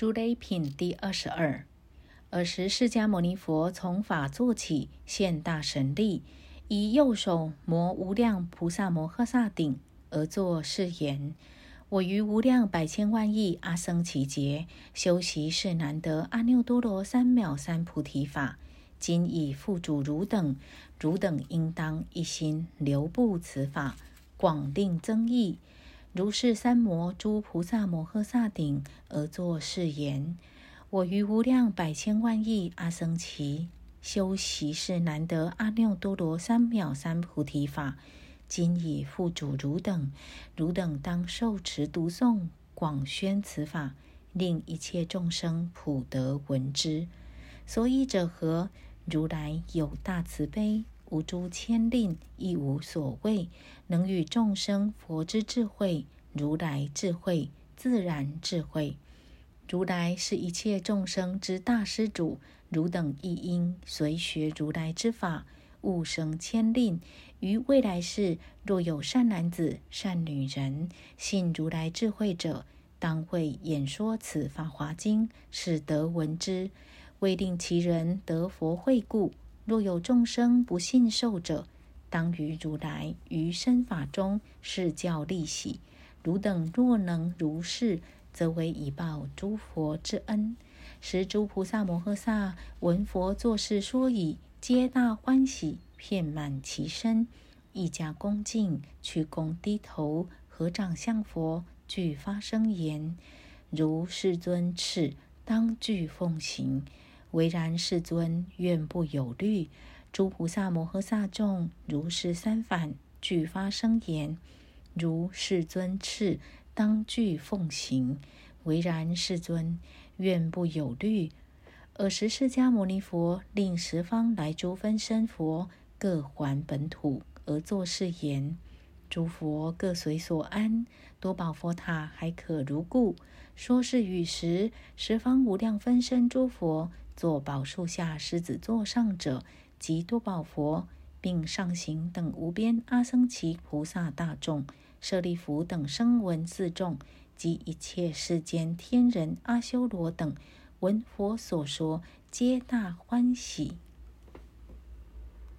诸雷品第二十二。尔时，释迦牟尼佛从法座起，现大神力，以右手摩无量菩萨摩诃萨顶，而作是言：“我于无量百千万亿阿僧祇劫，修习是难得阿耨多罗三藐三菩提法。今以付嘱汝等，汝等应当一心留步此法，广定增益。如是三摩诸菩萨摩诃萨顶，而作是言。”我于无量百千万亿阿僧祇修习是难得阿耨多罗三藐三菩提法，今以付嘱汝等，汝等当受持读诵广宣此法，令一切众生普得闻之。所以者何？如来有大慈悲，无诸牵令，亦无所谓，能与众生佛之智慧，如来智慧，自然智慧。如来是一切众生之大施主，汝等亦应随学如来之法，勿生牵令。于未来世，若有善男子、善女人信如来智慧者，当会演说此《法华经》，使得闻之，为令其人得佛慧故。若有众生不信受者，当于如来于身法中示教利喜。汝等若能如是。则为以报诸佛之恩，使诸菩萨摩诃萨闻佛作是说已，皆大欢喜，遍满其身，一家恭敬，屈躬低头，合掌向佛，具发声言：如世尊敕，当具奉行。唯然，世尊愿不有虑。诸菩萨摩诃萨众如是三反，具发生言：如世尊敕。当具奉行，唯然，世尊，愿不有虑。尔时，释迦牟尼佛令十方来诸分身佛各还本土，而作是言：诸佛各随所安，多宝佛塔还可如故。说是语时，十方无量分身诸佛坐宝树下狮子座上者，及多宝佛，并上行等无边阿僧祇菩萨大众。舍利弗等声闻四众及一切世间天人阿修罗等闻佛所说，皆大欢喜。